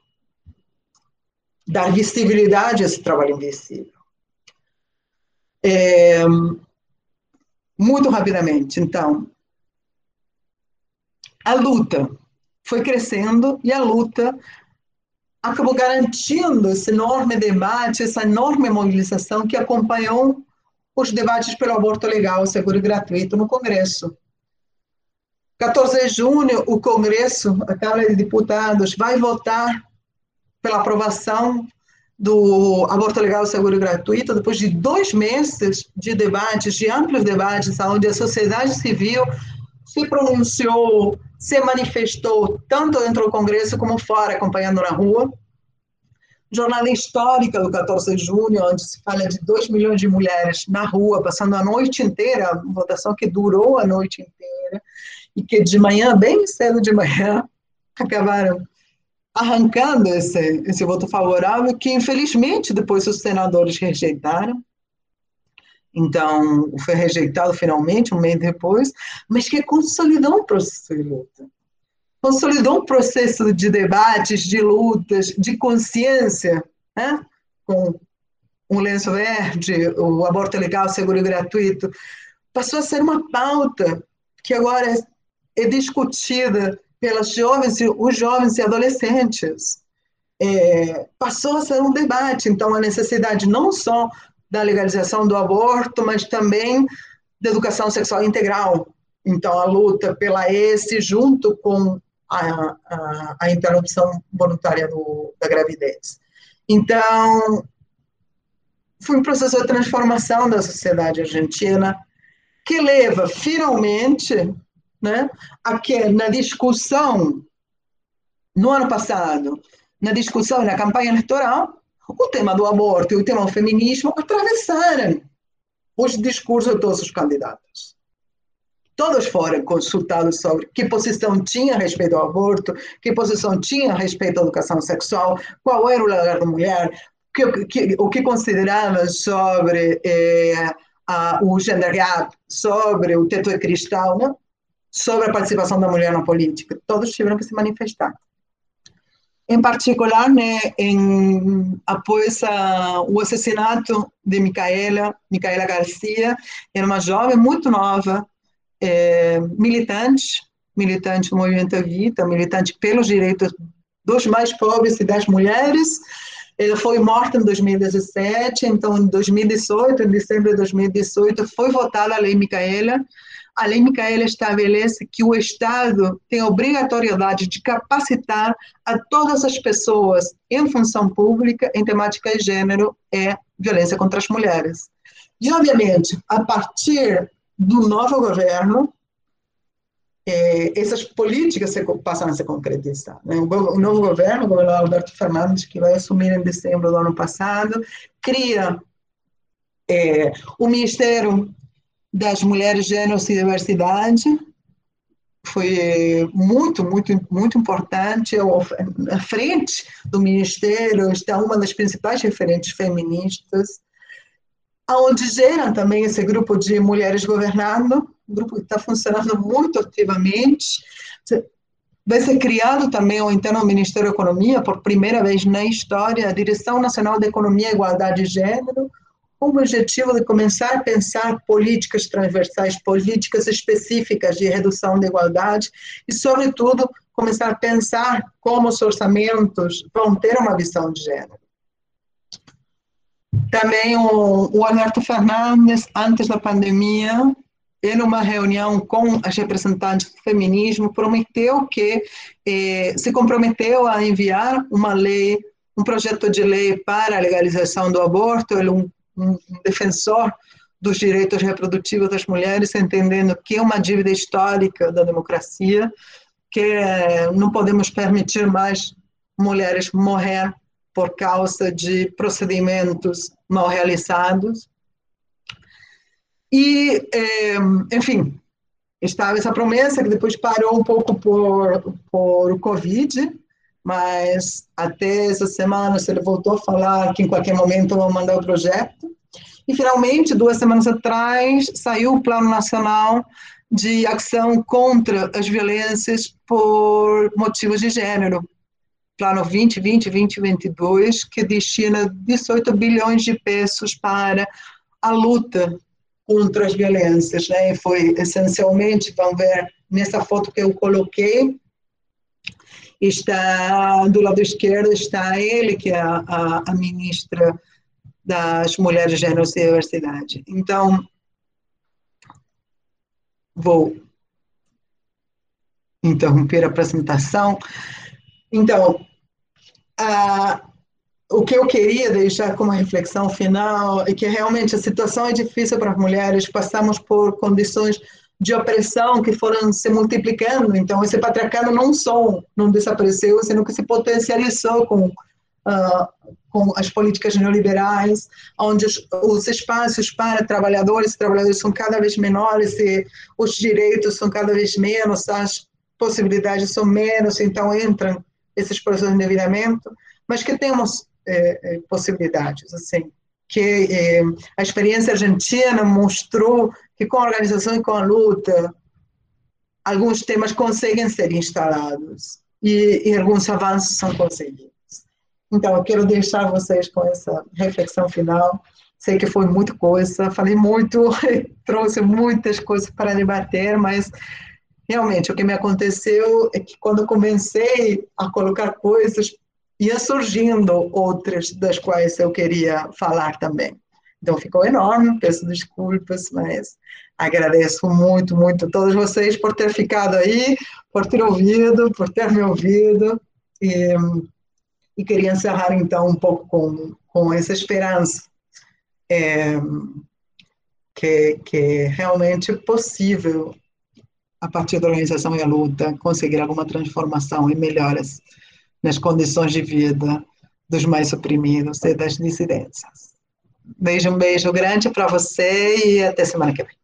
S1: Dar visibilidade a esse trabalho invisível. É, muito rapidamente, então, a luta foi crescendo e a luta acabou garantindo esse enorme debate, essa enorme mobilização que acompanhou os debates pelo aborto legal, seguro e gratuito no Congresso. 14 de junho, o Congresso, a Câmara de Deputados, vai votar pela aprovação do aborto legal, seguro e gratuito, depois de dois meses de debates, de amplos debates, onde a sociedade civil se pronunciou, se manifestou, tanto dentro do Congresso como fora, acompanhando na rua. Jornada histórica do 14 de junho, onde se fala de 2 milhões de mulheres na rua, passando a noite inteira, votação que durou a noite inteira, e que de manhã, bem cedo de manhã, acabaram arrancando esse, esse voto favorável, que infelizmente depois os senadores rejeitaram, então, foi rejeitado finalmente, um mês depois, mas que consolidou um processo de luta. Consolidou um processo de debates, de lutas, de consciência, né? com um lenço verde, o aborto legal, seguro gratuito, passou a ser uma pauta que agora é discutida pelas jovens, os jovens e adolescentes. É, passou a ser um debate, então, a necessidade não só da legalização do aborto, mas também da educação sexual integral. Então, a luta pela esse junto com a, a, a interrupção voluntária do, da gravidez. Então, foi um processo de transformação da sociedade argentina que leva finalmente né, a que na discussão no ano passado, na discussão na campanha eleitoral, o tema do aborto e o tema do feminismo atravessaram os discursos de todos os candidatos. todos foram consultados sobre que posição tinha a respeito ao aborto, que posição tinha a respeito à educação sexual, qual era o lugar da mulher, que, que, o que consideravam sobre eh, a, o gender gap, sobre o teto de cristal, né? Sobre a participação da mulher na política. Todos tiveram que se manifestar. Em particular, né, em, após a, o assassinato de Micaela, Micaela Garcia, era uma jovem muito nova, é, militante, militante do movimento Evita, militante pelos direitos dos mais pobres e das mulheres. Ela foi morta em 2017, então em 2018, em dezembro de 2018, foi votada a Lei Micaela. A Lei Micaela estabelece que o Estado tem a obrigatoriedade de capacitar a todas as pessoas em função pública em temática de gênero e violência contra as mulheres. E, obviamente, a partir do novo governo, é, essas políticas se, passam a se concretizar. Né? O, o, novo governo, o governador Alberto Fernandes, que vai assumir em dezembro do ano passado, cria é, o Ministério das Mulheres, Gêneros e Diversidade, foi muito, muito, muito importante. À frente do Ministério está uma das principais referentes feministas, onde geram também esse grupo de mulheres governando, um grupo que está funcionando muito ativamente. Vai ser criado também o interno Ministério da Economia, por primeira vez na história, a Direção Nacional de Economia e Igualdade de Gênero, com o objetivo de começar a pensar políticas transversais, políticas específicas de redução da igualdade e, sobretudo, começar a pensar como os orçamentos vão ter uma visão de gênero. Também o, o Alberto Fernandes, antes da pandemia, em uma reunião com as representantes do feminismo, prometeu que eh, se comprometeu a enviar uma lei, um projeto de lei para a legalização do aborto. Ele um, um defensor dos direitos reprodutivos das mulheres, entendendo que é uma dívida histórica da democracia, que eh, não podemos permitir mais mulheres morrer por causa de procedimentos mal realizados. E, é, enfim, estava essa promessa que depois parou um pouco por, por o Covid, mas até essa semana ele voltou a falar que em qualquer momento vão mandar o projeto. E finalmente, duas semanas atrás, saiu o Plano Nacional de Ação contra as Violências por Motivos de Gênero, Plano 2020, 2022, que destina 18 bilhões de pesos para a luta contra as violências. Né? Foi essencialmente, vão ver nessa foto que eu coloquei, está do lado esquerdo está ele, que é a, a, a ministra das Mulheres, Gênero e Diversidade. Então, vou interromper a apresentação. Então, ah, o que eu queria deixar como reflexão final é que realmente a situação é difícil para as mulheres, passamos por condições de opressão que foram se multiplicando, então esse patriarcado não só não desapareceu, sino que se potencializou com, uh, com as políticas neoliberais, onde os, os, espaços para trabalhadores e trabalhadoras são cada vez menores e os direitos são cada vez menos, as possibilidades são menos, então entram esses processos de endividamento, mas que temos é, possibilidades, assim, que é, a experiência argentina mostrou que com a organização e com a luta, alguns temas conseguem ser instalados e, e alguns avanços são conseguidos. Então, eu quero deixar vocês com essa reflexão final. Sei que foi muita coisa, falei muito, trouxe muitas coisas para debater, mas realmente o que me aconteceu é que quando comecei a colocar coisas, ia surgindo outras das quais eu queria falar também. Então ficou enorme, peço desculpas, mas agradeço muito, muito a todos vocês por ter ficado aí, por ter ouvido, por ter me ouvido. E, e queria encerrar então um pouco com, com essa esperança. É, que, que é realmente possível a partir da organização e a luta, conseguir alguma transformação e melhoras nas condições de vida dos mais oprimidos e das dissidências. Beijo, um beijo grande para você e até semana que vem.